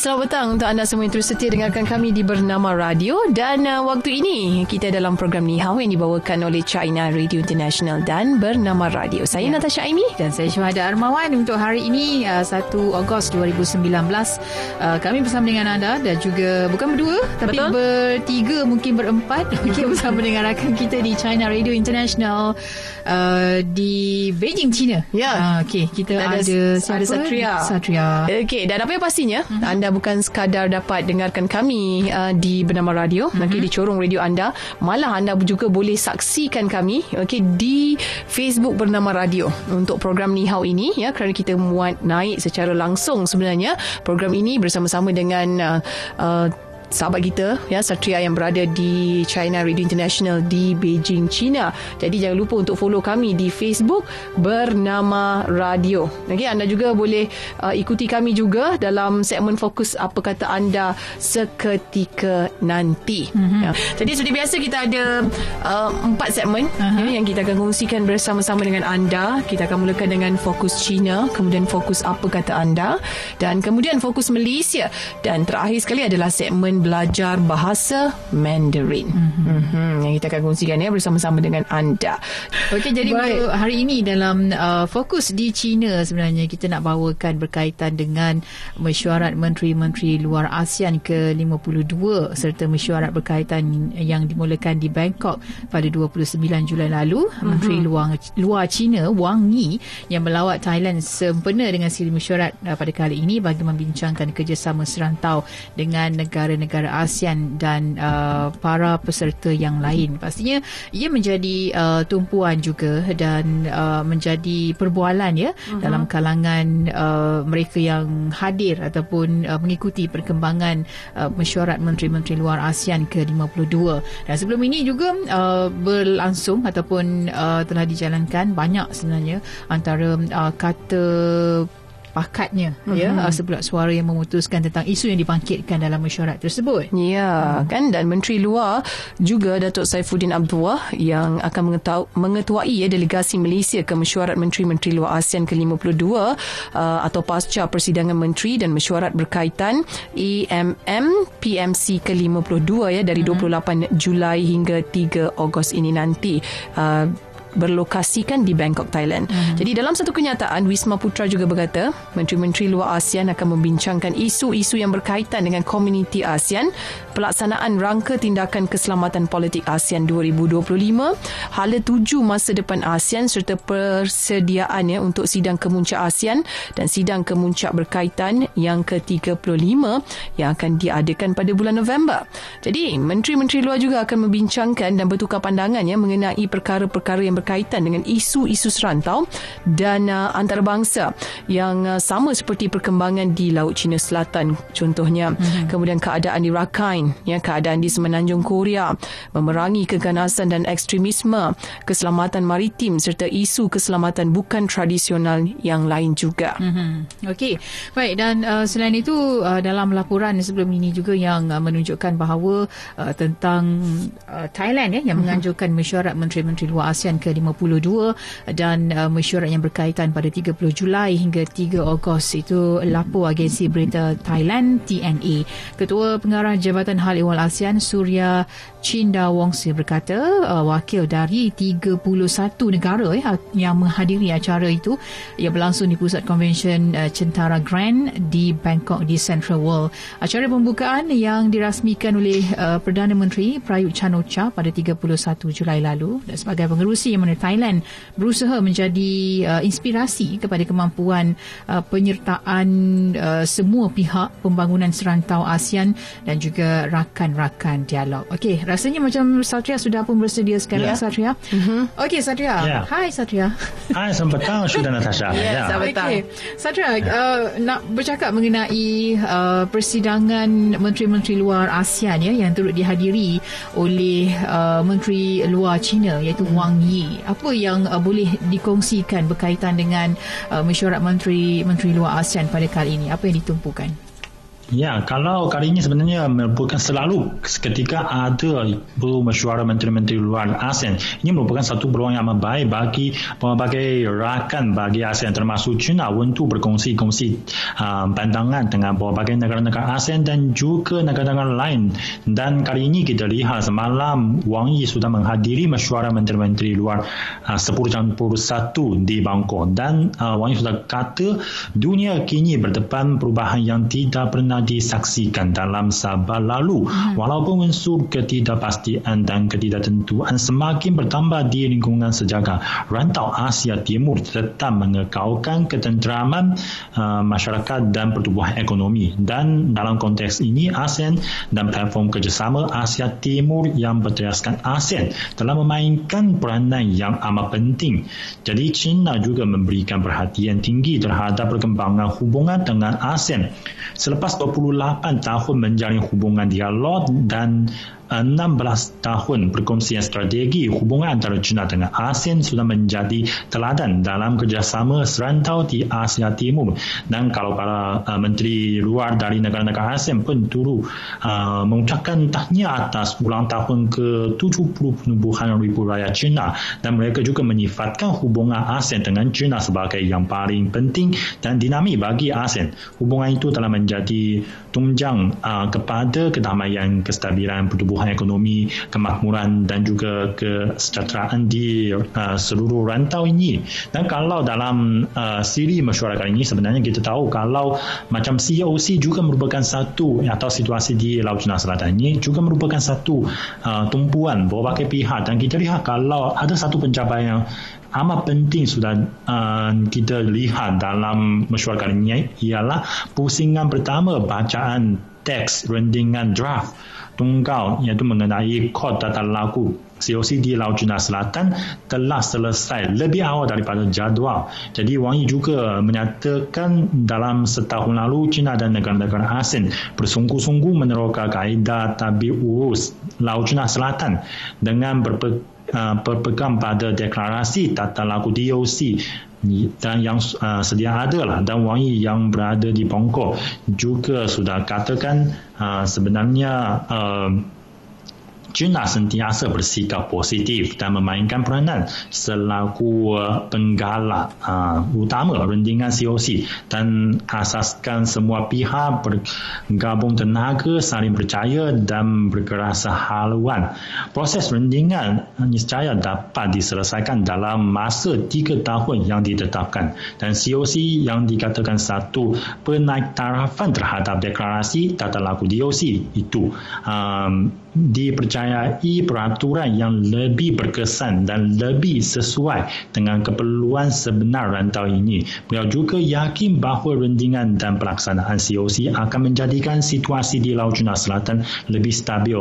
Selamat petang untuk anda semua yang terus setia dengarkan kami di Bernama Radio dan uh, waktu ini kita dalam program Ni Hao yang dibawakan oleh China Radio International dan Bernama Radio. Saya ya. Natasha Aimi dan saya Syuhada Armawan untuk hari ini uh, 1 Ogos 2019. Uh, kami bersama dengan anda dan juga bukan berdua tapi Betul? bertiga mungkin berempat okay, bersama dengan rakan kita di China Radio International uh, di Beijing, China. Ya. Uh, Okey, kita ada, ada siapa? Ada Satria. Satria. Okey, dan apa yang pastinya hmm mm-hmm. anda bukan sekadar dapat dengarkan kami uh, di bernama radio. Mm-hmm. okay, di corong radio anda. Malah anda juga boleh saksikan kami okay, di Facebook bernama radio. Untuk program Ni Hao ini ya kerana kita muat naik secara langsung sebenarnya. Program ini bersama-sama dengan uh, uh, sahabat kita ya Satria yang berada di China Radio International di Beijing China. Jadi jangan lupa untuk follow kami di Facebook bernama Radio. Okey anda juga boleh uh, ikuti kami juga dalam segmen fokus apa kata anda seketika nanti. Mm-hmm. Ya. Jadi seperti biasa kita ada uh, empat segmen uh-huh. ya, yang kita akan kongsikan bersama-sama dengan anda. Kita akan mulakan dengan fokus China, kemudian fokus apa kata anda dan kemudian fokus Malaysia dan terakhir sekali adalah segmen belajar bahasa Mandarin. Mm-hmm. Mm-hmm. Yang kita akan kongsikan ya bersama-sama dengan anda. Okey, jadi Baik. hari ini dalam uh, fokus di China sebenarnya kita nak bawakan berkaitan dengan mesyuarat Menteri-Menteri Luar ASEAN ke-52 serta mesyuarat berkaitan yang dimulakan di Bangkok pada 29 Julai lalu. Mm-hmm. Menteri Luar Luar China Wang Yi yang melawat Thailand sempena dengan siri mesyuarat uh, pada kali ini bagi membincangkan kerjasama serantau dengan negara-negara negara ASEAN dan uh, para peserta yang lain. Pastinya ia menjadi uh, tumpuan juga dan uh, menjadi perbualan ya uh-huh. dalam kalangan uh, mereka yang hadir ataupun uh, mengikuti perkembangan uh, mesyuarat menteri-menteri luar ASEAN ke-52. Dan sebelum ini juga uh, berlangsung ataupun uh, telah dijalankan banyak sebenarnya antara uh, kata pakatnya uh-huh. ya mhm. uh, sebelah suara yang memutuskan tentang isu yang dibangkitkan dalam mesyuarat tersebut. Ya, uh kan dan Menteri Luar juga Datuk Saifuddin Abdullah yang akan mengetau, mengetuai ya delegasi Malaysia ke mesyuarat Menteri-Menteri Luar ASEAN ke-52 uh, atau pasca persidangan menteri dan mesyuarat berkaitan AMM PMC ke-52 ya dari. Mhm. 28 Julai hingga 3 Ogos ini nanti. Uh, berlokasikan di Bangkok, Thailand. Hmm. Jadi dalam satu kenyataan, Wisma Putra juga berkata, Menteri-Menteri luar ASEAN akan membincangkan isu-isu yang berkaitan dengan komuniti ASEAN, pelaksanaan rangka tindakan keselamatan politik ASEAN 2025, hala tuju masa depan ASEAN serta persediaan ya, untuk sidang kemuncak ASEAN dan sidang kemuncak berkaitan yang ke-35 yang akan diadakan pada bulan November. Jadi, Menteri-Menteri luar juga akan membincangkan dan bertukar pandangan ya, mengenai perkara-perkara yang berkaitan dengan isu-isu serantau dan uh, antarabangsa yang uh, sama seperti perkembangan di Laut Cina Selatan contohnya mm-hmm. kemudian keadaan di Rakhine ya keadaan di Semenanjung Korea memerangi keganasan dan ekstremisme keselamatan maritim serta isu keselamatan bukan tradisional yang lain juga mm-hmm. okey baik dan uh, selain itu uh, dalam laporan sebelum ini juga yang uh, menunjukkan bahawa uh, tentang uh, Thailand ya yang mm-hmm. menganjurkan mesyuarat menteri-menteri luar ASEAN ke ke-52 dan uh, mesyuarat yang berkaitan pada 30 Julai hingga 3 Ogos itu lapor agensi berita Thailand TNA. Ketua Pengarah Jabatan Hal Ehwal ASEAN Surya Chinda Wongsi berkata uh, wakil dari 31 negara ya, yang menghadiri acara itu yang berlangsung di pusat konvensyen uh, Centara Grand di Bangkok di Central World. Acara pembukaan yang dirasmikan oleh uh, Perdana Menteri Prayut Chan pada 31 Julai lalu dan sebagai pengerusi bagaimana Thailand berusaha menjadi uh, inspirasi kepada kemampuan uh, penyertaan uh, semua pihak pembangunan serantau ASEAN dan juga rakan-rakan dialog. Okey, rasanya macam Satria sudah pun bersedia sekarang yeah. Satria. Mm-hmm. Okey Satria. Yeah. Hai Satria. Hai selamat petang sudah Natasha. Ya, yeah, selamat petang. Okay. Satria, uh, nak bercakap mengenai uh, persidangan menteri-menteri luar ASEAN ya yang turut dihadiri oleh uh, menteri luar China iaitu Wang Yi. Apa yang uh, boleh dikongsikan berkaitan dengan uh, mesyuarat menteri-menteri luar ASEAN pada kali ini? Apa yang ditumpukan? Ya, kalau kali ini sebenarnya merupakan selalu ketika ada mesyuarat menteri-menteri luar ASEAN, ini merupakan satu peluang yang baik bagi pelbagai rakan bagi ASEAN termasuk China untuk berkongsi-kongsi uh, pandangan dengan pelbagai negara-negara ASEAN dan juga negara-negara lain. Dan kali ini kita lihat semalam Wang Yi sudah menghadiri mesyuarat menteri-menteri luar uh, 10.1 di Bangkok dan uh, Wang Yi sudah kata dunia kini berdepan perubahan yang tidak pernah disaksikan dalam sabar lalu. Hmm. walaupun unsur ketidakpastian dan ketidaktentuan semakin bertambah di lingkungan sejaga rantau Asia Timur tetap mengekalkan ketenteraman uh, masyarakat dan pertumbuhan ekonomi. Dan dalam konteks ini ASEAN dan platform kerjasama Asia Timur yang berteraskan ASEAN telah memainkan peranan yang amat penting. Jadi China juga memberikan perhatian tinggi terhadap perkembangan hubungan dengan ASEAN. Selepas 28 tahun menjalin hubungan dialog dan 16 tahun perkongsian strategi hubungan antara China dengan ASEAN sudah menjadi teladan dalam kerjasama serantau di Asia Timur dan kalau para uh, menteri luar dari negara-negara ASEAN pun turut uh, mengucapkan tahniah atas ulang tahun ke-70 penubuhan Ribu Raya China dan mereka juga menyifatkan hubungan ASEAN dengan China sebagai yang paling penting dan dinamik bagi ASEAN. Hubungan itu telah menjadi tunjang uh, kepada kedamaian kestabilan pertubuhan pertumbuhan ekonomi, kemakmuran dan juga kesejahteraan di uh, seluruh rantau ini. Dan kalau dalam uh, siri mesyuarat ini sebenarnya kita tahu kalau macam COC juga merupakan satu atau situasi di Laut Cina Selatan ini juga merupakan satu uh, tumpuan berbagai pihak dan kita lihat kalau ada satu pencapaian amat penting sudah uh, kita lihat dalam mesyuarat ini ialah pusingan pertama bacaan teks rendingan draft tunggal iaitu mengenai kod tata laku COC di Laut Cina Selatan telah selesai lebih awal daripada jadual. Jadi Wang Yi juga menyatakan dalam setahun lalu China dan negara-negara ASEAN bersungguh-sungguh meneroka kaedah tabir urus Laut Cina Selatan dengan berpe, uh, berpegang pada deklarasi tata laku DOC dan yang uh, sedia ada lah. Dan Wang Yi yang berada di Bangkok juga sudah katakan uh, sebenarnya uh, China sentiasa bersikap positif dan memainkan peranan selaku uh, penggalak uh, utama rendingan COC dan asaskan semua pihak bergabung tenaga saling percaya dan berkerasa haluan. Proses rendingan niscaya dapat diselesaikan dalam masa tiga tahun yang ditetapkan dan COC yang dikatakan satu penaik tarafan terhadap deklarasi tata laku DOC itu um, dipercayai peraturan yang lebih berkesan dan lebih sesuai dengan keperluan sebenar rantau ini. Beliau juga yakin bahawa rendingan dan pelaksanaan COC akan menjadikan situasi di Laut Cina Selatan lebih stabil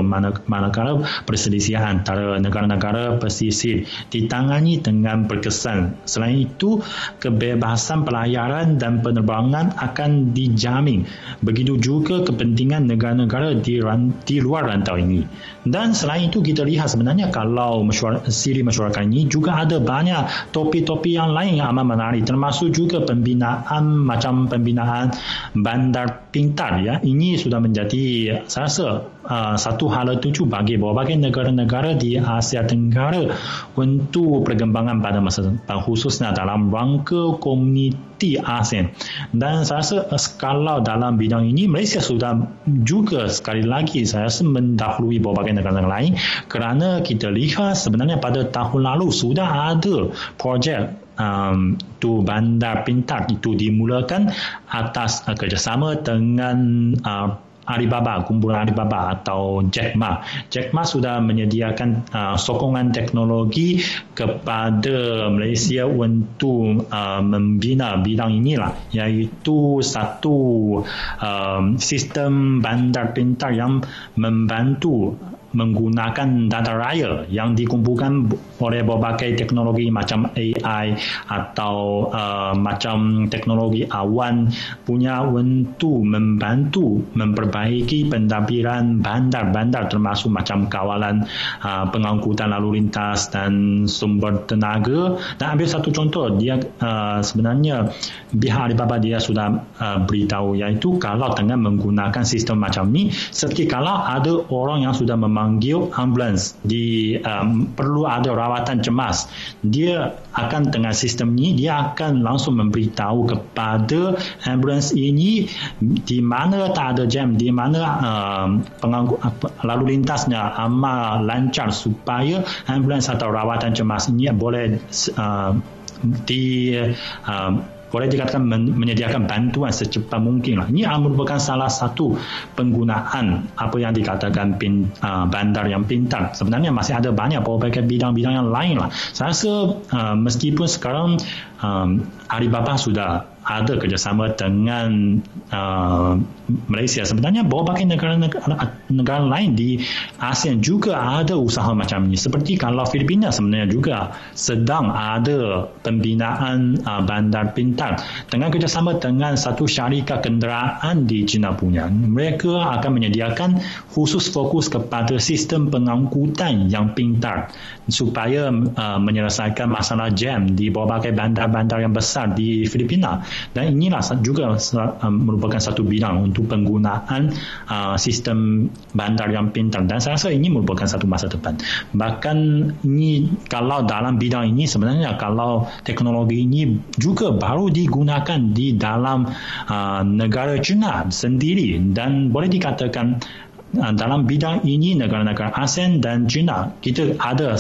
manakala perselisihan antara negara-negara pesisir ditangani dengan berkesan. Selain itu, kebebasan pelayaran dan penerbangan akan dijamin. Begitu juga kepentingan negara-negara di, di luar rantau ini. Dan selain itu kita lihat sebenarnya kalau mesyuarat, siri masyarakat ini juga ada banyak topi-topi yang lain yang amat menarik termasuk juga pembinaan macam pembinaan bandar pintar ya. Ini sudah menjadi saya rasa uh, satu hal tuju bagi berbagai negara-negara di Asia Tenggara untuk perkembangan pada masa khususnya dalam rangka komuniti ASEAN. Dan saya rasa uh, skala dalam bidang ini Malaysia sudah juga sekali lagi saya rasa mendahului melalui berbagai negara lain kerana kita lihat sebenarnya pada tahun lalu sudah ada projek um, tu bandar pintar itu dimulakan atas uh, kerjasama dengan uh, Alibaba, kumpulan Alibaba atau Jack Ma. Jack Ma sudah menyediakan uh, sokongan teknologi kepada Malaysia untuk uh, membina bidang inilah iaitu satu uh, sistem bandar pintar yang membantu menggunakan data raya yang dikumpulkan oleh berbagai teknologi macam AI atau uh, macam teknologi awan punya untuk membantu memperbaiki pentadbiran bandar-bandar termasuk macam kawalan uh, pengangkutan lalu lintas dan sumber tenaga. Dan ambil satu contoh dia uh, sebenarnya pihak Alibaba dia sudah uh, beritahu iaitu kalau tengah menggunakan sistem macam ni seperti kalau ada orang yang sudah mem- memanggil ambulans. Di um, perlu ada rawatan cemas. Dia akan dengan sistem ini dia akan langsung memberitahu kepada ambulans ini di mana tak ada jam di mana um, penganggu, lalu lintasnya amat lancar supaya ambulans atau rawatan cemas ini boleh uh, di uh, boleh dikatakan menyediakan bantuan secepat mungkin lah. Ini merupakan salah satu penggunaan apa yang dikatakan pin, uh, bandar yang pintar. Sebenarnya masih ada banyak berbagai bidang-bidang yang lain lah. Saya rasa uh, meskipun sekarang um, Alibaba sudah ada kerjasama dengan uh, Malaysia. Sebenarnya berbagai negara-negara negara lain di ASEAN juga ada usaha macam ini. Seperti kalau Filipina sebenarnya juga sedang ada pembinaan uh, bandar pintar dengan kerjasama dengan satu syarikat kenderaan di China punya. Mereka akan menyediakan khusus fokus kepada sistem pengangkutan yang pintar supaya uh, menyelesaikan masalah jam di berbagai bandar-bandar yang besar di Filipina dan inilah juga uh, merupakan satu bidang untuk penggunaan uh, sistem bandar yang pintar. Dan saya rasa ini merupakan satu masa depan. Bahkan ini kalau dalam bidang ini sebenarnya kalau teknologi ini juga baru digunakan di dalam uh, negara China sendiri. Dan boleh dikatakan uh, dalam bidang ini negara-negara ASEAN dan China kita ada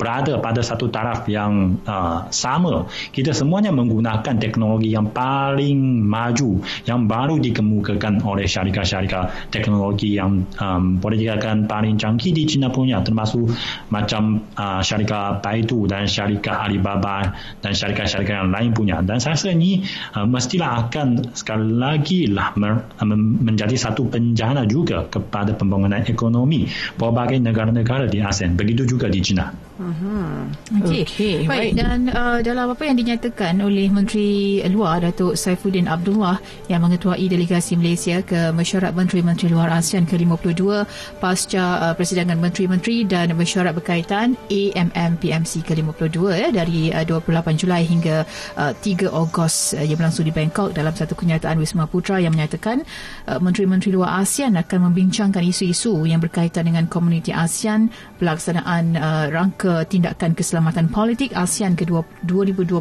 berada pada satu taraf yang uh, sama. Kita semuanya menggunakan teknologi yang paling maju, yang baru dikemukakan oleh syarikat-syarikat teknologi yang um, boleh dikatakan paling canggih di China punya, termasuk macam uh, syarikat Baidu dan syarikat Alibaba dan syarikat-syarikat yang lain punya. Dan saya rasa ini uh, mestilah akan sekali lagi lah menjadi satu penjana juga kepada pembangunan ekonomi berbagai negara-negara di ASEAN. Begitu juga di China. Mm-hmm. Okey. Okay. Baik. Baik. Dan uh, dalam apa yang dinyatakan oleh Menteri Luar Datuk Saifuddin Abdullah yang mengetuai delegasi Malaysia ke mesyuarat Menteri-Menteri Luar ASEAN ke-52 pasca uh, persidangan Menteri-Menteri dan mesyuarat berkaitan AMM PMC ke-52 ya, dari uh, 28 Julai hingga uh, 3 Ogos uh, yang berlangsung di Bangkok dalam satu kenyataan Wisma Putra yang menyatakan uh, Menteri-Menteri Luar ASEAN akan membincangkan isu-isu yang berkaitan dengan komuniti ASEAN pelaksanaan uh, rangka ke tindakan keselamatan politik ASEAN ke 2025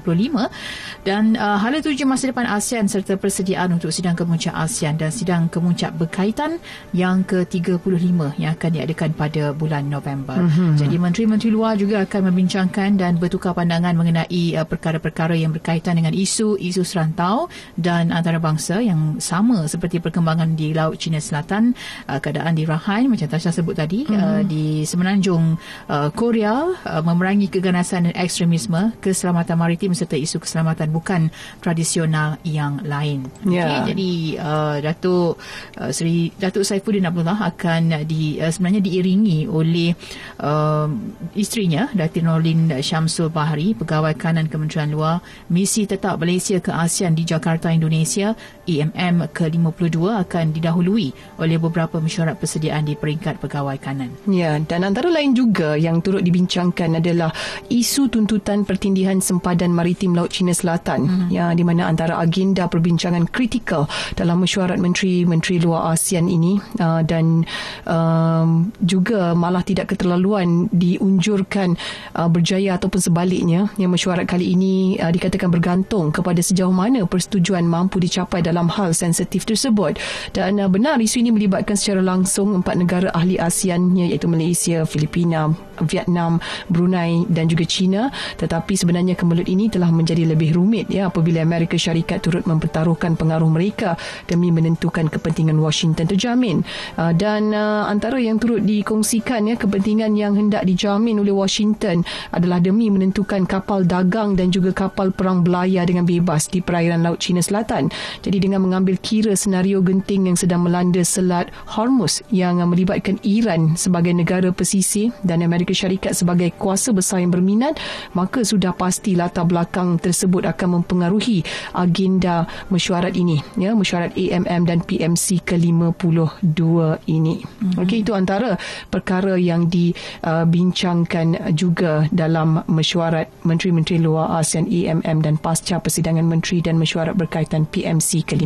dan uh, hala tuju masa depan ASEAN serta persediaan untuk sidang kemuncak ASEAN dan sidang kemuncak berkaitan yang ke-35 yang akan diadakan pada bulan November. Mm-hmm. Jadi menteri-menteri luar juga akan membincangkan dan bertukar pandangan mengenai uh, perkara-perkara yang berkaitan dengan isu-isu serantau dan antarabangsa yang sama seperti perkembangan di Laut Cina Selatan, uh, keadaan di Rakhine macam Tasha sebut tadi mm-hmm. uh, di semenanjung uh, Korea uh, memerangi keganasan dan ekstremisme, keselamatan maritim serta isu keselamatan bukan tradisional yang lain. Yeah. Okay, jadi uh, Datuk uh, Seri Datuk Saifuddin Abdullah akan di uh, sebenarnya diiringi oleh uh, isterinya Datin Nordin Syamsul Bahari, pegawai kanan Kementerian Luar, misi tetap Malaysia ke ASEAN di Jakarta, Indonesia, EMM ke-52 akan didahului oleh beberapa mesyuarat persediaan di peringkat pegawai kanan. Ya, dan antara lain juga yang turut dibincang dibincangkan adalah isu tuntutan pertindihan sempadan maritim Laut Cina Selatan mm-hmm. yang di mana antara agenda perbincangan kritikal dalam mesyuarat menteri-menteri luar ASEAN ini uh, dan um, juga malah tidak keterlaluan diunjurkan uh, berjaya ataupun sebaliknya yang mesyuarat kali ini uh, dikatakan bergantung kepada sejauh mana persetujuan mampu dicapai dalam hal sensitif tersebut. Dan uh, benar isu ini melibatkan secara langsung empat negara ahli ASEAN iaitu Malaysia, Filipina, Vietnam Brunei dan juga China. Tetapi sebenarnya kemelut ini telah menjadi lebih rumit ya apabila Amerika Syarikat turut mempertaruhkan pengaruh mereka demi menentukan kepentingan Washington terjamin. Uh, dan uh, antara yang turut dikongsikan ya kepentingan yang hendak dijamin oleh Washington adalah demi menentukan kapal dagang dan juga kapal perang belayar dengan bebas di perairan Laut China Selatan. Jadi dengan mengambil kira senario genting yang sedang melanda Selat Hormuz yang melibatkan Iran sebagai negara pesisir dan Amerika Syarikat sebagai kuasa besar yang berminat maka sudah pasti latar belakang tersebut akan mempengaruhi agenda mesyuarat ini ya mesyuarat AMM dan PMC ke-52 ini mm-hmm. okey itu antara perkara yang dibincangkan juga dalam mesyuarat menteri-menteri luar ASEAN AMM dan pasca persidangan menteri dan mesyuarat berkaitan PMC ke-52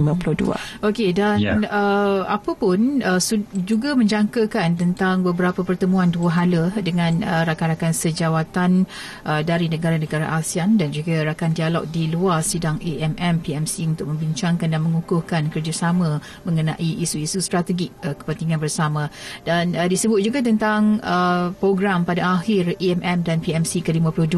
okey dan yeah. uh, apa pun uh, juga menjangkakan tentang beberapa pertemuan dua hala dengan uh, rakan-rakan sejawatan uh, dari negara-negara ASEAN dan juga rakan dialog di luar sidang AMM PMC untuk membincangkan dan mengukuhkan kerjasama mengenai isu-isu strategi uh, kepentingan bersama dan uh, disebut juga tentang uh, program pada akhir AMM dan PMC ke-52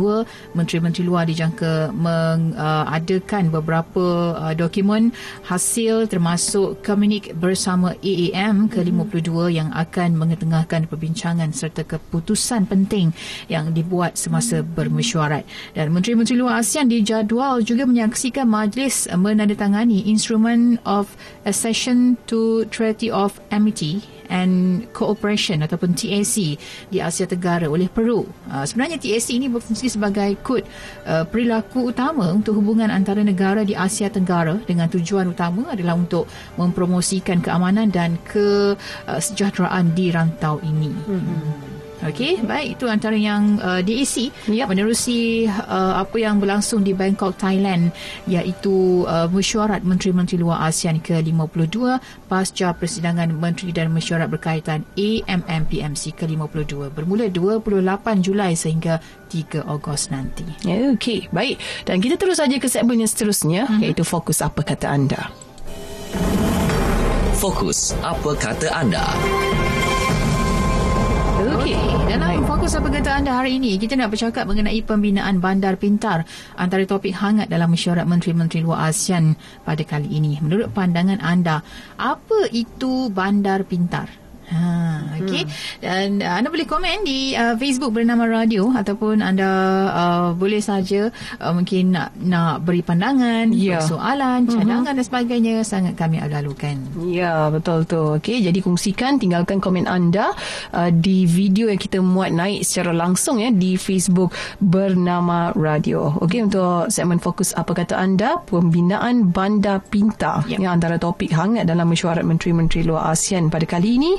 menteri-menteri luar dijangka mengadakan uh, beberapa uh, dokumen hasil termasuk komunik bersama AAM ke-52 yang akan mengetengahkan perbincangan serta keputusan penting yang dibuat semasa bermesyuarat. Dan menteri-menteri luar ASEAN dijadual juga menyaksikan majlis menandatangani instrument of accession to Treaty of Amity and Cooperation ataupun TAC di Asia Tenggara oleh Peru. Uh, sebenarnya TAC ini berfungsi sebagai kod uh, perilaku utama untuk hubungan antara negara di Asia Tenggara dengan tujuan utama adalah untuk mempromosikan keamanan dan kesejahteraan di rantau ini. Hmm. Okey, baik itu antara yang uh, diisi yep. menerusi uh, apa yang berlangsung di Bangkok, Thailand iaitu uh, mesyuarat Menteri-Menteri Luar ASEAN ke-52 pasca persidangan Menteri dan Mesyuarat berkaitan AMMPMC ke-52 bermula 28 Julai sehingga 3 Ogos nanti. Okey, baik. Dan kita terus saja ke segmen yang seterusnya mm-hmm. iaitu fokus apa kata anda. Fokus apa kata anda. Okey, dalam fokus apa kata anda hari ini, kita nak bercakap mengenai pembinaan bandar pintar antara topik hangat dalam mesyuarat Menteri-Menteri Luar ASEAN pada kali ini. Menurut pandangan anda, apa itu bandar pintar? Ha, okey. Hmm. Dan uh, anda boleh komen di uh, Facebook bernama Radio ataupun anda uh, boleh saja uh, mungkin nak, nak beri pandangan, yeah. soalan, hmm. cadangan hmm. dan sebagainya sangat kami agalukan. Ya, betul tu. Okey, jadi kongsikan tinggalkan komen anda uh, di video yang kita muat naik secara langsung ya di Facebook bernama Radio. Okey, untuk segmen fokus apa kata anda pembinaan bandar pintar yep. yang antara topik hangat dalam mesyuarat menteri-menteri luar ASEAN pada kali ini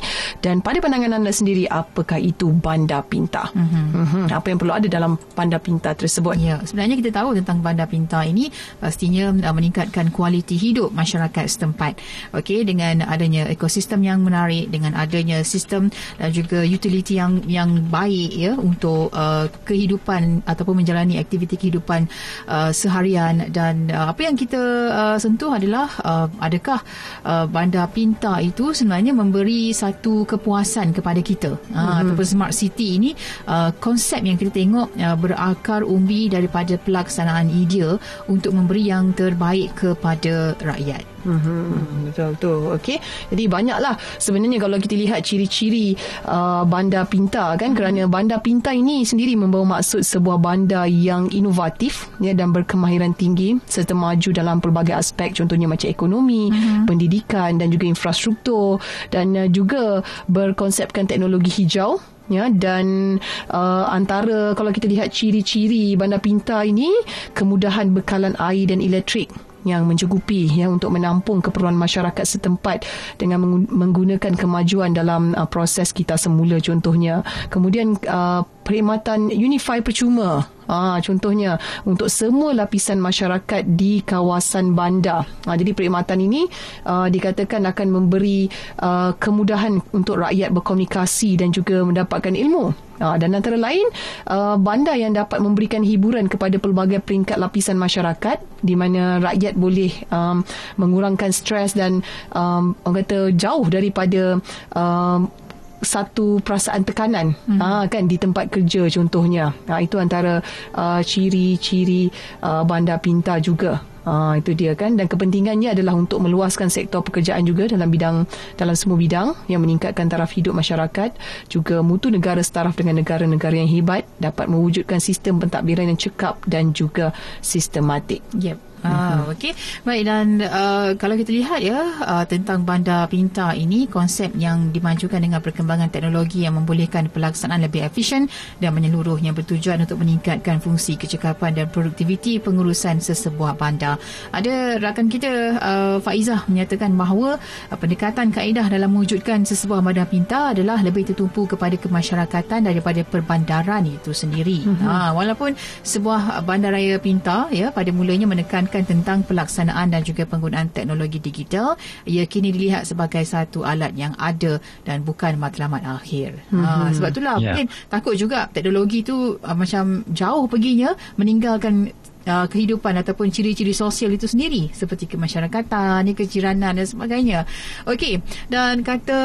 dan pada pandangan anda sendiri apakah itu bandar pintar mm-hmm. Mm-hmm. apa yang perlu ada dalam bandar pintar tersebut ya sebenarnya kita tahu tentang bandar pintar ini pastinya uh, meningkatkan kualiti hidup masyarakat setempat okey dengan adanya ekosistem yang menarik dengan adanya sistem dan juga utility yang yang baik ya untuk uh, kehidupan ataupun menjalani aktiviti kehidupan uh, seharian dan uh, apa yang kita uh, sentuh adalah uh, adakah uh, bandar pintar itu sebenarnya memberi satu satu kepuasan kepada kita uh, mm-hmm. ataupun smart city ini uh, konsep yang kita tengok uh, berakar umbi daripada pelaksanaan idea untuk memberi yang terbaik kepada rakyat. Hmm, betul tu. Okey. Jadi banyaklah sebenarnya kalau kita lihat ciri-ciri uh, bandar pintar kan hmm. kerana bandar pintar ini sendiri membawa maksud sebuah bandar yang inovatif ya dan berkemahiran tinggi serta maju dalam pelbagai aspek contohnya macam ekonomi, hmm. pendidikan dan juga infrastruktur dan uh, juga berkonsepkan teknologi hijau ya dan uh, antara kalau kita lihat ciri-ciri bandar pintar ini kemudahan bekalan air dan elektrik yang mencukupi ya untuk menampung keperluan masyarakat setempat dengan menggunakan kemajuan dalam uh, proses kita semula contohnya kemudian uh, perkhidmatan unify percuma Ha, contohnya untuk semua lapisan masyarakat di kawasan bandar. Ha, jadi perkhidmatan ini uh, dikatakan akan memberi uh, kemudahan untuk rakyat berkomunikasi dan juga mendapatkan ilmu. Ha, dan antara lain uh, bandar yang dapat memberikan hiburan kepada pelbagai peringkat lapisan masyarakat di mana rakyat boleh um, mengurangkan stres dan um, orang kata jauh daripada um, satu perasaan tekanan. Hmm. ha, kan di tempat kerja contohnya. Ha, itu antara uh, ciri-ciri uh, bandar pintar juga Ha, itu dia kan dan kepentingannya adalah untuk meluaskan sektor pekerjaan juga dalam bidang dalam semua bidang yang meningkatkan taraf hidup masyarakat juga mutu negara setaraf dengan negara-negara yang hebat dapat mewujudkan sistem pentadbiran yang cekap dan juga sistematik. Yep. Ah, mhm. okey. Baik dan uh, kalau kita lihat ya uh, tentang bandar pintar ini konsep yang dimajukan dengan perkembangan teknologi yang membolehkan pelaksanaan lebih efisien dan menyeluruh yang bertujuan untuk meningkatkan fungsi kecekapan dan produktiviti pengurusan sesebuah bandar. Ada rakan kita uh, Faizah menyatakan bahawa uh, pendekatan kaedah dalam mewujudkan sesebuah bandar pintar adalah lebih tertumpu kepada kemasyarakatan daripada perbandaran itu sendiri. Mm-hmm. Ha, walaupun sebuah bandaraya pintar ya pada mulanya menekankan menerangkan tentang pelaksanaan dan juga penggunaan teknologi digital ia kini dilihat sebagai satu alat yang ada dan bukan matlamat akhir. Mm-hmm. Ha, sebab itulah yeah. mungkin takut juga teknologi tu uh, macam jauh perginya meninggalkan uh, kehidupan ataupun ciri-ciri sosial itu sendiri seperti kemasyarakatan, kejiranan dan sebagainya. Okey, dan kata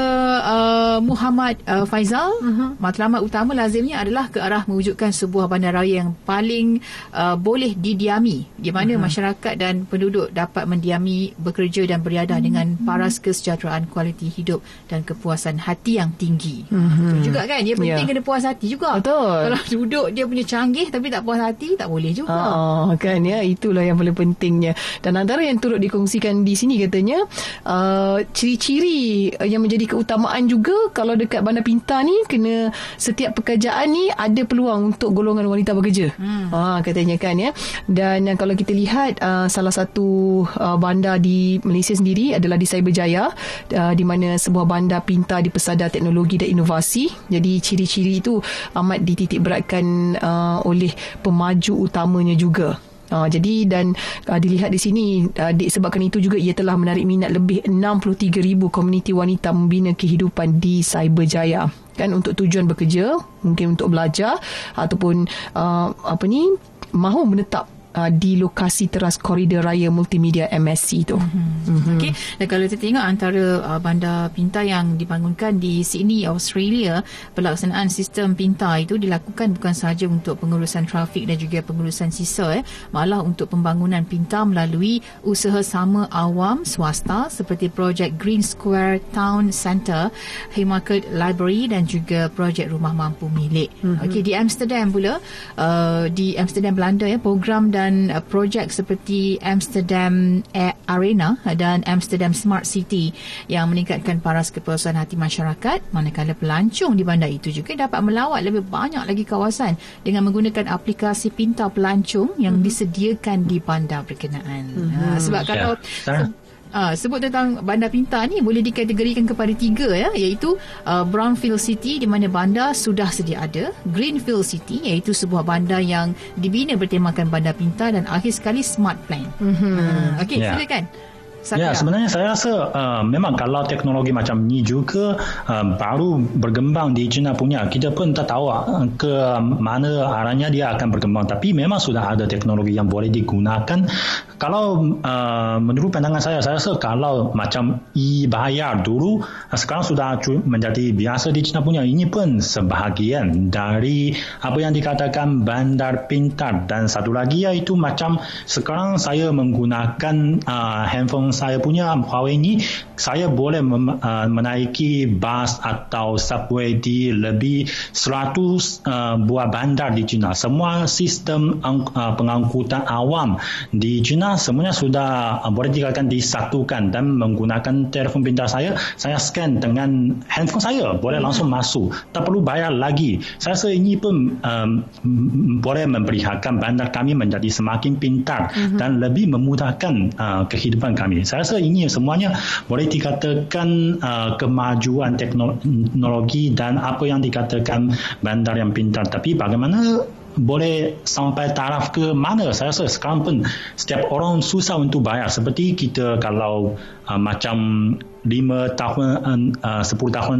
uh, Muhammad uh, Faizal, uh-huh. matlamat utama lazimnya adalah ke arah mewujudkan sebuah bandaraya yang paling uh, boleh didiami di mana uh-huh. masyarakat dan penduduk dapat mendiami, bekerja dan beriadah uh-huh. dengan paras kesejahteraan kualiti hidup dan kepuasan hati yang tinggi. Uh-huh. Itu juga kan, dia penting yeah. kena puas hati juga. Betul. Kalau duduk dia punya canggih tapi tak puas hati, tak boleh juga. Uh-huh kan ya. Itulah yang paling pentingnya. Dan antara yang turut dikongsikan di sini katanya uh, ciri-ciri yang menjadi keutamaan juga kalau dekat bandar pintar ni kena setiap pekerjaan ni ada peluang untuk golongan wanita bekerja. Hmm. ha, katanya kan ya. Dan uh, kalau kita lihat uh, salah satu uh, bandar di Malaysia sendiri adalah di Cyberjaya uh, di mana sebuah bandar pintar di pesada teknologi dan inovasi. Jadi ciri-ciri itu amat dititik beratkan uh, oleh pemaju utamanya juga Uh, jadi dan uh, dilihat di sini uh, disebabkan itu juga ia telah menarik minat lebih 63,000 komuniti wanita membina kehidupan di Cyberjaya. Kan untuk tujuan bekerja mungkin untuk belajar ataupun uh, apa ni mahu menetap uh, di lokasi teras koridor raya multimedia MSC itu. Mm-hmm. Mm-hmm. Okey, dan kalau kita tengok antara uh, bandar pintar yang dibangunkan di Sydney, Australia, pelaksanaan sistem pintar itu dilakukan bukan sahaja untuk pengurusan trafik dan juga pengurusan sisa, eh, malah untuk pembangunan pintar melalui usaha sama awam swasta seperti projek Green Square Town Centre, Haymarket Library dan juga projek rumah mampu milik. Mm-hmm. Okey, di Amsterdam pula, uh, di Amsterdam Belanda ya, program dan dan uh, projek seperti Amsterdam Arena dan Amsterdam Smart City yang meningkatkan paras kepuasan hati masyarakat manakala pelancong di bandar itu juga dapat melawat lebih banyak lagi kawasan dengan menggunakan aplikasi pintar pelancong yang mm-hmm. disediakan di bandar berkenaan. Mm-hmm. Uh, sebab kalau yeah. Uh, sebut tentang bandar pintar ni boleh dikategorikan kepada tiga ya iaitu uh, Brownfield City di mana bandar sudah sedia ada Greenfield City iaitu sebuah bandar yang dibina bertemakan bandar pintar dan akhir sekali Smart Plan mm-hmm. uh, okey yeah. silakan Ya, sebenarnya saya rasa uh, memang kalau teknologi macam ni juga uh, baru berkembang di China punya, kita pun tak tahu uh, ke mana arahnya dia akan berkembang. Tapi memang sudah ada teknologi yang boleh digunakan. Kalau uh, menurut pandangan saya, saya rasa kalau macam e-bayar dulu, uh, sekarang sudah menjadi biasa di China punya. Ini pun sebahagian dari apa yang dikatakan bandar pintar. Dan satu lagi iaitu macam sekarang saya menggunakan uh, handphone saya punya Huawei ni saya boleh mem, uh, menaiki bas atau subway di lebih 100 uh, buah bandar di China. Semua sistem uh, pengangkutan awam di China semuanya sudah uh, boleh dikatakan disatukan dan menggunakan telefon pintar saya, saya scan dengan handphone saya boleh hmm. langsung masuk. Tak perlu bayar lagi. Saya rasa ini pun um, boleh memperlihatkan bandar kami menjadi semakin pintar hmm. dan lebih memudahkan uh, kehidupan kami saya rasa ini semuanya boleh dikatakan uh, kemajuan teknologi dan apa yang dikatakan bandar yang pintar tapi bagaimana boleh sampai taraf ke mana? Saya rasa sekarang pun setiap orang susah untuk bayar. Seperti kita kalau uh, macam 5 tahun uh, 10 tahun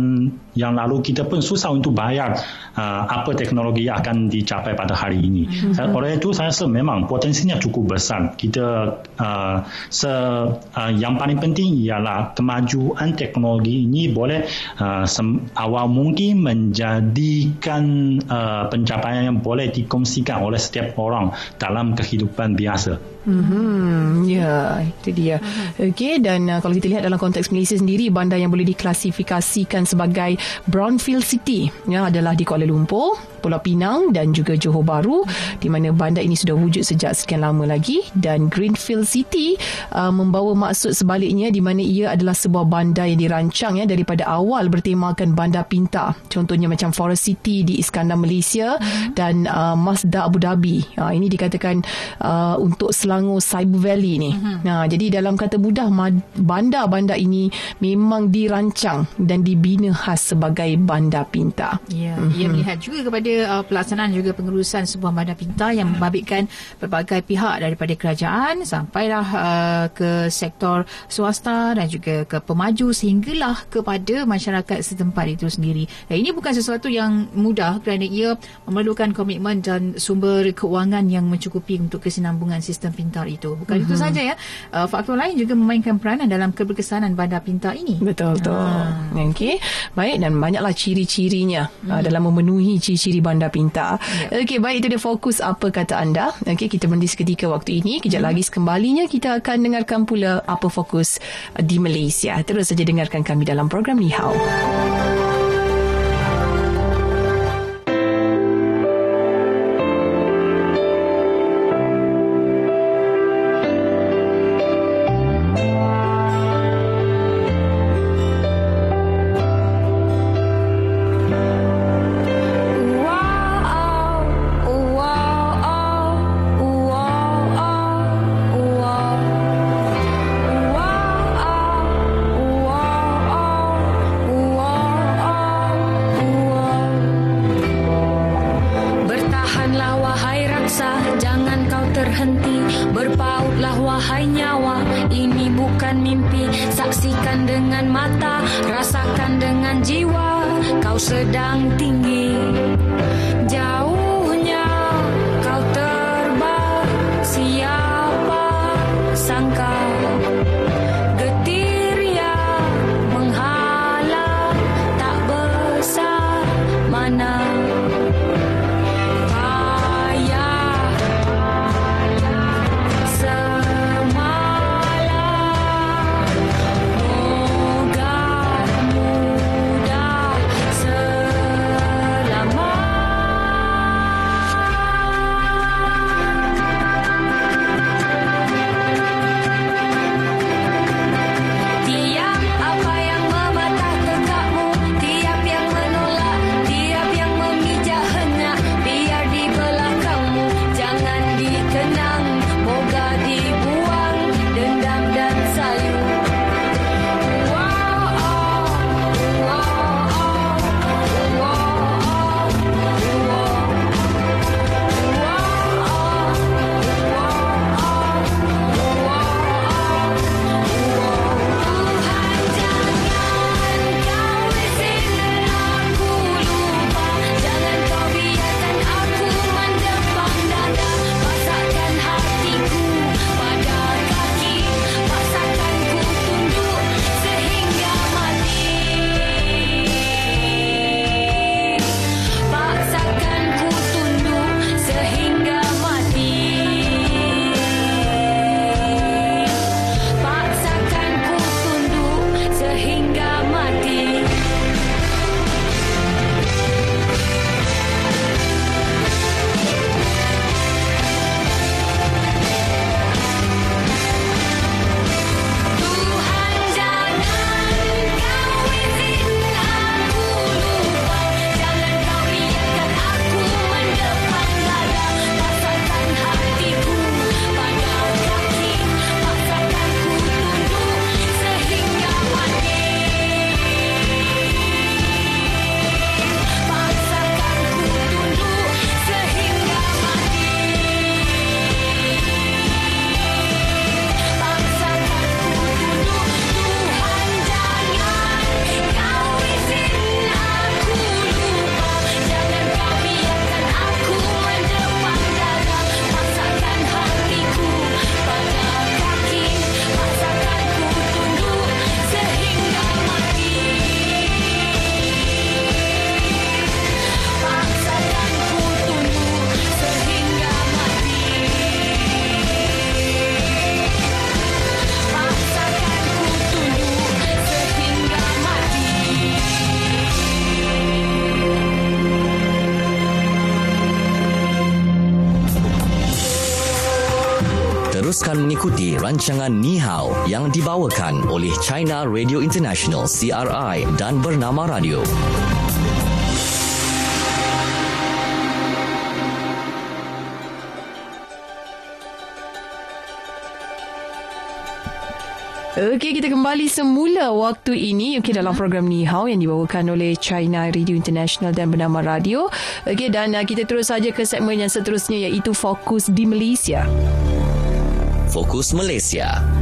yang lalu kita pun susah untuk bayar uh, apa teknologi yang akan dicapai pada hari ini. Mm-hmm. Oleh itu saya rasa memang potensinya cukup besar. Kita uh, se, uh, yang paling penting ialah kemajuan teknologi ini boleh uh, sem- awal mungkin menjadikan uh, pencapaian yang boleh dikongsikan oleh setiap orang dalam kehidupan biasa. Hmm, ya, itu dia. Uh-huh. Okey dan uh, kalau kita lihat dalam konteks Malaysia sendiri bandar yang boleh diklasifikasikan sebagai brownfield city yang adalah di Kuala Lumpur, Pulau Pinang dan juga Johor Bahru di mana bandar ini sudah wujud sejak sekian lama lagi dan Greenfield City uh, membawa maksud sebaliknya di mana ia adalah sebuah bandar yang dirancang ya daripada awal bertemakan bandar pintar contohnya macam Forest City di Iskandar Malaysia hmm. dan uh, Mazda Abu Dhabi uh, ini dikatakan uh, untuk Selangor Cyber Valley ni hmm. nah jadi dalam kata mudah bandar-bandar ini memang dirancang dan dibina khas sebagai bandar pintar ya hmm. ia melihat juga kepada uh, pelaksanaan juga pengurusan sebuah bandar pintar yang membabitkan berbagai pihak daripada kerajaan sampailah uh, ke sektor swasta dan juga ke pemaju sehinggalah kepada masyarakat setempat itu sendiri. Dan ini bukan sesuatu yang mudah kerana ia memerlukan komitmen dan sumber keuangan yang mencukupi untuk kesinambungan sistem pintar itu. Bukan mm-hmm. itu mhm. saja ya. Uh, faktor lain juga memainkan peranan dalam keberkesanan bandar pintar ini. Betul betul. Ha. Okey. Baik dan banyaklah ciri-cirinya mm. uh, dalam memenuhi ciri-ciri bandar pintar. Yep. Okey, baik itu dia fokus apa kata anda. Okey, kita berhenti seketika waktu ini. Kejap hmm. lagi sekembalinya kita akan dengarkan pula apa fokus di Malaysia. Terus saja dengarkan kami dalam program Ni sedang tinggi rancangan Ni Hao yang dibawakan oleh China Radio International CRI dan Bernama Radio. Okey, kita kembali semula waktu ini okey dalam program Ni Hao yang dibawakan oleh China Radio International dan bernama Radio. Okey dan uh, kita terus saja ke segmen yang seterusnya iaitu Fokus di Malaysia. Fokus Malaysia.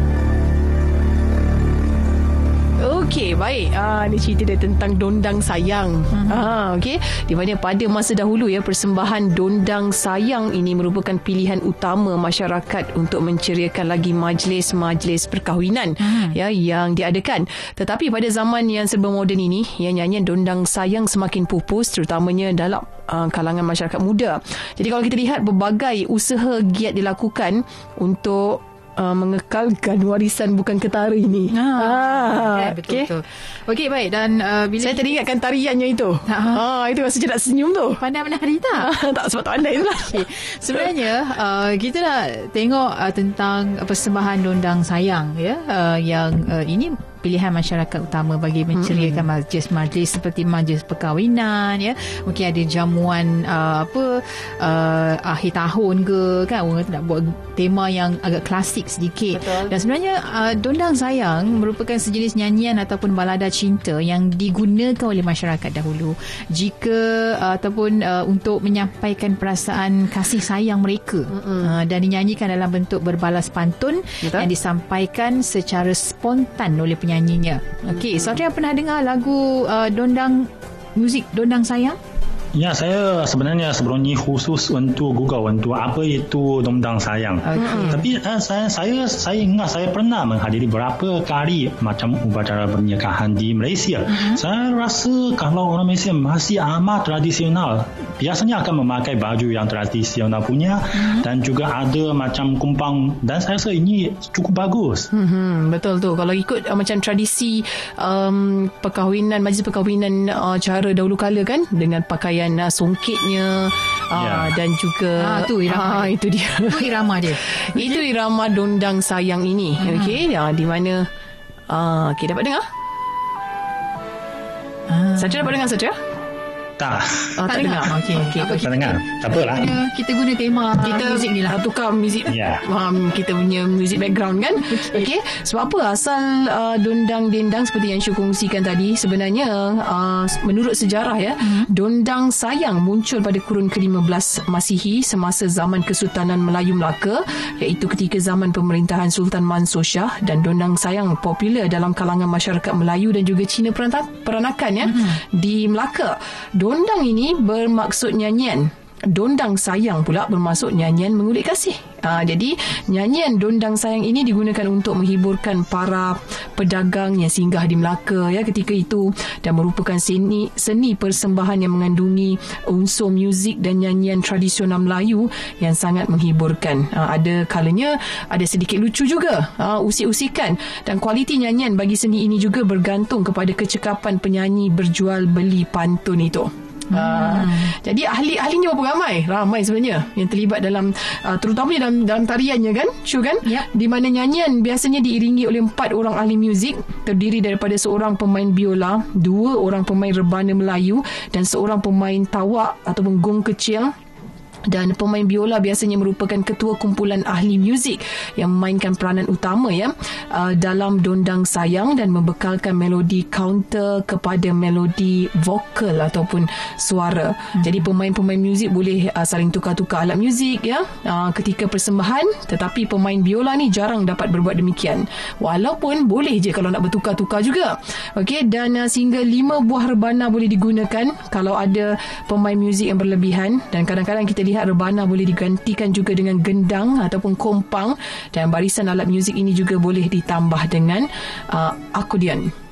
Okey, baik. Ah ni cerita dia tentang dondang sayang. Hmm. Ah okey. Di mana pada masa dahulu ya persembahan dondang sayang ini merupakan pilihan utama masyarakat untuk menceriakan lagi majlis-majlis perkahwinan hmm. ya yang diadakan. Tetapi pada zaman yang serba moden ini, ya nyanyian dondang sayang semakin pupus terutamanya dalam uh, kalangan masyarakat muda. Jadi kalau kita lihat berbagai usaha giat dilakukan untuk uh, mengekalkan warisan bukan ketara ini. Ha, ah, okay, betul okay. betul. Okey baik dan uh, bila saya teringatkan tariannya itu. Ha, ha. itu rasa nak senyum tu. Pandai menari tak? tak sebab tak pandai itulah. Okay. Sebenarnya uh, kita nak tengok uh, tentang persembahan dondang sayang ya uh, yang uh, ini pilihan masyarakat utama bagi menceriakan hmm. majlis-majlis seperti majlis perkahwinan ya mungkin ada jamuan uh, apa uh, akhir tahun ke kan orang nak buat tema yang agak klasik sedikit Betul. dan sebenarnya uh, dondang sayang merupakan sejenis nyanyian ataupun balada cinta yang digunakan oleh masyarakat dahulu jika uh, ataupun uh, untuk menyampaikan perasaan kasih sayang mereka uh, dan dinyanyikan dalam bentuk berbalas pantun Betul. yang disampaikan secara spontan oleh penyanyinya. Okey. Satria pernah dengar lagu uh, Dondang muzik Dondang Sayang? Ya, saya sebenarnya sebelum ni khusus untuk Google untuk apa itu dondang sayang. Okay. Tapi uh, saya saya saya ingat saya pernah menghadiri berapa kali macam upacara pernikahan di Malaysia. Uh-huh. Saya rasa kalau orang Malaysia masih amat tradisional, biasanya akan memakai baju yang tradisional punya uh-huh. dan juga ada macam kumpang dan saya rasa ini cukup bagus. Uh-huh. Betul tu. Kalau ikut uh, macam tradisi um, perkahwinan, majlis perkahwinan uh, cara dahulu kala kan dengan pakaian pakaian uh, songkitnya uh, yeah. dan juga ah, tu irama uh, itu dia. Itu irama dia. Itu irama dondang sayang ini. Hmm. okey ya di mana? Uh, okey dapat dengar? Ah. Satria dapat dengar Satria tak. Oh, tak, tak dengar. Okey, okey. Okay. Tak dengar. Tak apalah. Kita, kita guna tema kita muzik ni lah. Tukar muzik. Yeah. Um, kita punya muzik background kan. Okey. Okay. Sebab apa asal uh, dondang dendang seperti yang Syuk kongsikan tadi sebenarnya uh, menurut sejarah ya, hmm. dondang sayang muncul pada kurun ke-15 Masihi semasa zaman Kesultanan Melayu Melaka iaitu ketika zaman pemerintahan Sultan Mansur Shah dan dondang sayang popular dalam kalangan masyarakat Melayu dan juga Cina peranakan ya hmm. di Melaka. Dondang ini bermaksud nyanyian. Dondang sayang pula bermaksud nyanyian mengulik kasih. Uh, jadi nyanyian dondang sayang ini digunakan untuk menghiburkan para pedagang yang singgah di Melaka ya ketika itu dan merupakan seni seni persembahan yang mengandungi unsur muzik dan nyanyian tradisional Melayu yang sangat menghiburkan. Uh, ada kalanya ada sedikit lucu juga, uh, usik-usikan dan kualiti nyanyian bagi seni ini juga bergantung kepada kecekapan penyanyi berjual beli pantun itu. Hmm. Uh, jadi ahli-ahlinya berapa ramai? Ramai sebenarnya yang terlibat dalam uh, terutamanya dalam dalam tariannya kan? Syu kan? Yep. Di mana nyanyian biasanya diiringi oleh empat orang ahli muzik terdiri daripada seorang pemain biola, dua orang pemain rebana Melayu dan seorang pemain tawak ataupun gong kecil dan pemain biola biasanya merupakan ketua kumpulan ahli muzik yang memainkan peranan utama ya uh, dalam dondang sayang dan membekalkan melodi counter kepada melodi vokal ataupun suara. Hmm. Jadi pemain-pemain muzik boleh uh, saling tukar-tukar alat muzik ya uh, ketika persembahan tetapi pemain biola ni jarang dapat berbuat demikian. Walaupun boleh je kalau nak bertukar-tukar juga. Okey dan uh, sehingga lima buah rebana boleh digunakan kalau ada pemain muzik yang berlebihan dan kadang-kadang kita lihat rebana boleh digantikan juga dengan gendang ataupun kompang dan barisan alat muzik ini juga boleh ditambah dengan uh, akordion.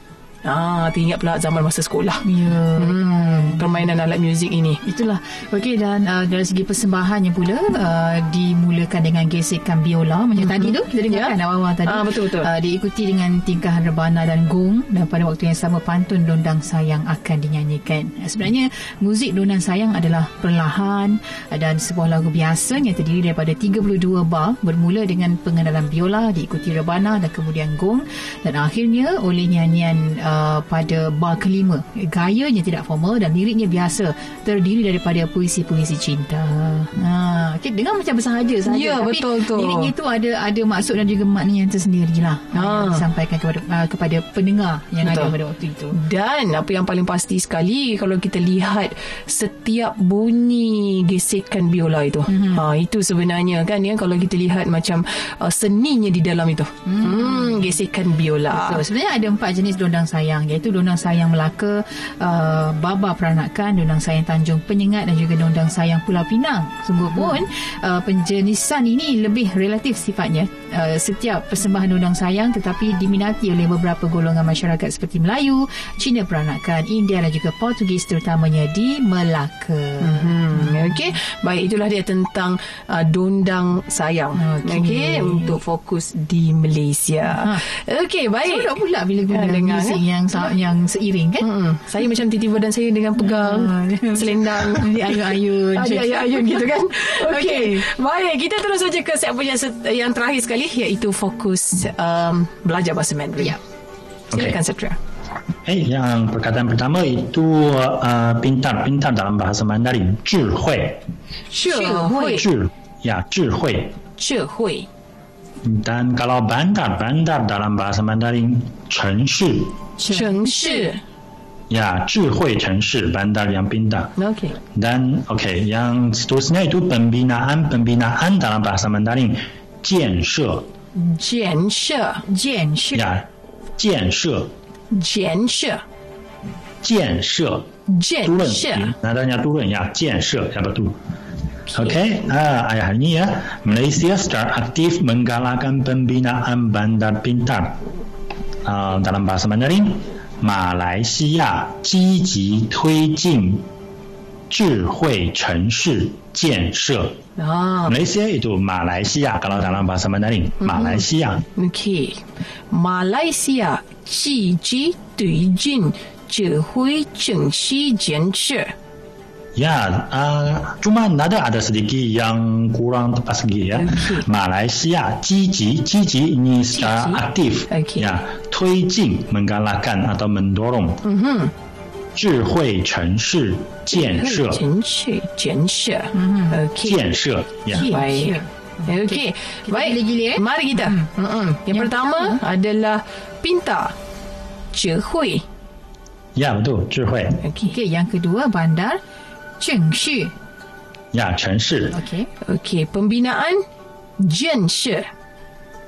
Ah, teringat pula zaman masa sekolah. Ya. Hmm, permainan alat muzik ini. Itulah. Okey dan uh, dari segi persembahannya pula uh, dimulakan dengan gesekan biola macam mm-hmm. tadi tu kita dengarkan yeah. awal-awal tadi. Ah betul betul. Uh, diikuti dengan tingkahan rebana dan gong dan pada waktu yang sama pantun dondang sayang akan dinyanyikan. Sebenarnya muzik dondang sayang adalah perlahan dan sebuah lagu biasa yang terdiri daripada 32 bar bermula dengan pengenalan biola diikuti rebana dan kemudian gong dan akhirnya oleh nyanyian uh, pada bar kelima gayanya tidak formal dan liriknya biasa terdiri daripada puisi-puisi cinta ha, okay, dengar macam bersahaja sahaja ya, tapi betul tu. liriknya itu ada ada maksud dan juga makna yang tersendiri lah ha. yang disampaikan kepada uh, kepada pendengar yang betul. ada pada waktu itu dan apa yang paling pasti sekali kalau kita lihat setiap bunyi gesekan biola itu mm-hmm. ha, itu sebenarnya kan ya kalau kita lihat macam uh, seninya di dalam itu mm. hmm, gesekan biola betul. sebenarnya ada empat jenis dondang sayang iaitu dondang sayang Melaka uh, Baba Peranakan Dondang Sayang Tanjung Penyengat dan juga Dondang Sayang Pulau Pinang sungguh pun hmm. uh, penjenisan ini lebih relatif sifatnya uh, setiap persembahan Dondang Sayang tetapi diminati oleh beberapa golongan masyarakat seperti Melayu Cina Peranakan India dan juga Portugis terutamanya di Melaka hmm. Okey, baik itulah dia tentang uh, Dondang Sayang Okey, okay, untuk fokus di Malaysia ha. Okey, baik Sudah pula bila guna ha, dengar, ya? yang, yang seiring kan hmm. Saya macam tiba-tiba dan saya dengan pegang uh, selendang di ayun-ayun di ayun-ayun gitu kan okey okay. baik kita terus saja ke segmen yang yang terakhir sekali iaitu fokus um, belajar bahasa Mandarin ya silakan okay. Satria Eh, yang perkataan pertama itu uh, pintar, pintar dalam bahasa Mandarin, 智慧.智慧.智, ya, 智慧.智慧. Dan kalau bandar, bandar dalam bahasa Mandarin, 城市. 城市. Ya, 智慧城市 bandar yang pintar. Okey. Dan okey, yang seterusnya itu pembinaan pembinaan dalam bahasa Mandarin 建设。建设，建设。Ya, 建设。建设。建设。建设。Nadanya turun ya, 建设 ya betul. Okey, ah, ayah ini ya, Malaysia secara aktif menggalakkan pembinaan bandar pintar 啊，达拉巴斯曼德林，马来西亚积极推进智慧城市建设。啊，马来西亚度，马来西亚，啊，达拉巴斯曼德林，马来西亚。OK，马来西亚积极推进智慧城市建设。Ya, uh, cuma nada ada sedikit yang kurang tepat segi ya. Okay. Malaysia 积极积极 ini secara aktif okay. ya, 推进 menggalakkan atau mendorong. Mhm. 智慧城市建设。城市建设。Mhm. Okey. 建设 ya. Baik. Okey. Baik. Gila-gila, eh? Mari kita. Hmm. Mm-mm. Yang, Yang pertama adalah pintar. 智慧. Ya, betul. 智慧. Okey. Okay, yang kedua bandar 城市 Ya, 城市. Okey. Okey, pembinaan 建设.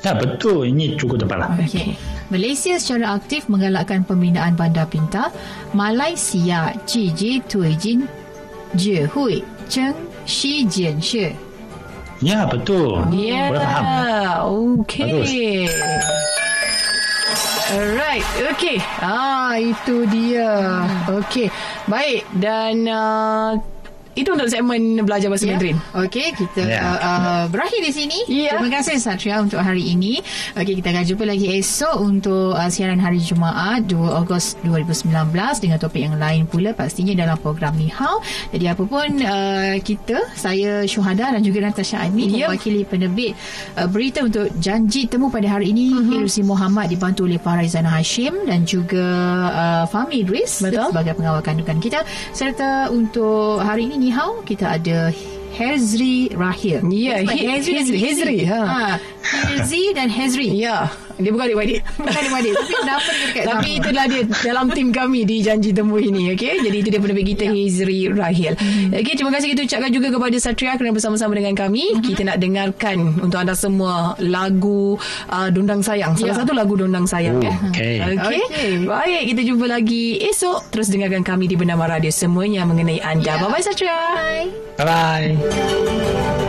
Ya, betul. Ini cukup tepat lah. Okey. Malaysia secara aktif menggalakkan pembinaan bandar pintar. Malaysia 积极推进智慧城市建设。 Ya, betul. Ya. Boleh faham. Okey. Alright, okey. Ah, itu dia. Okey. Baik dan uh, itu untuk segmen belajar bahasa Ya. Mandarin. Okey, kita Ya. uh, uh, berakhir di sini. Ya. Terima kasih Satria untuk hari ini. Okey, kita akan jumpa lagi esok untuk uh, siaran hari Jumaat 2 Ogos 2019 dengan topik yang lain pula pastinya dalam program Ni Hao. Jadi apa pun uh, kita, saya Syuhada dan juga Natasha Aini Ya. mewakili penerbit uh, berita untuk janji temu pada hari ini uh-huh. Hirusi Muhammad dibantu oleh Farizana Hashim dan juga uh, Fahmi Idris Betul. sebagai pengawal kandungan kita serta untuk hari ini Ni Hao kita ada Hezri Rahil. Ya, Sebab He- Hezri, Hezri, ha. ha. Hezri dan Hezri. Ya, dia bukan adik-beradik. Bukan adik-beradik Tapi kenapa dia dekat Tapi sama? itulah dia dalam tim kami di Janji Temu ini. Okay? Jadi itu dia penerbit kita Ya. Hizri Rahil. Mhm. Okay, terima kasih kita ucapkan juga kepada Satria kerana bersama-sama dengan kami. Mhm. Kita nak dengarkan untuk anda semua lagu uh, Dondang Sayang. Salah Ya. satu lagu Dondang Sayang. Oh, ya. okey. Okay? Okey. Baik, kita jumpa lagi esok. Terus dengarkan kami di Bernama Radio. Semuanya mengenai anda. Ya. Bye-bye Satria. Bye. Bye-bye.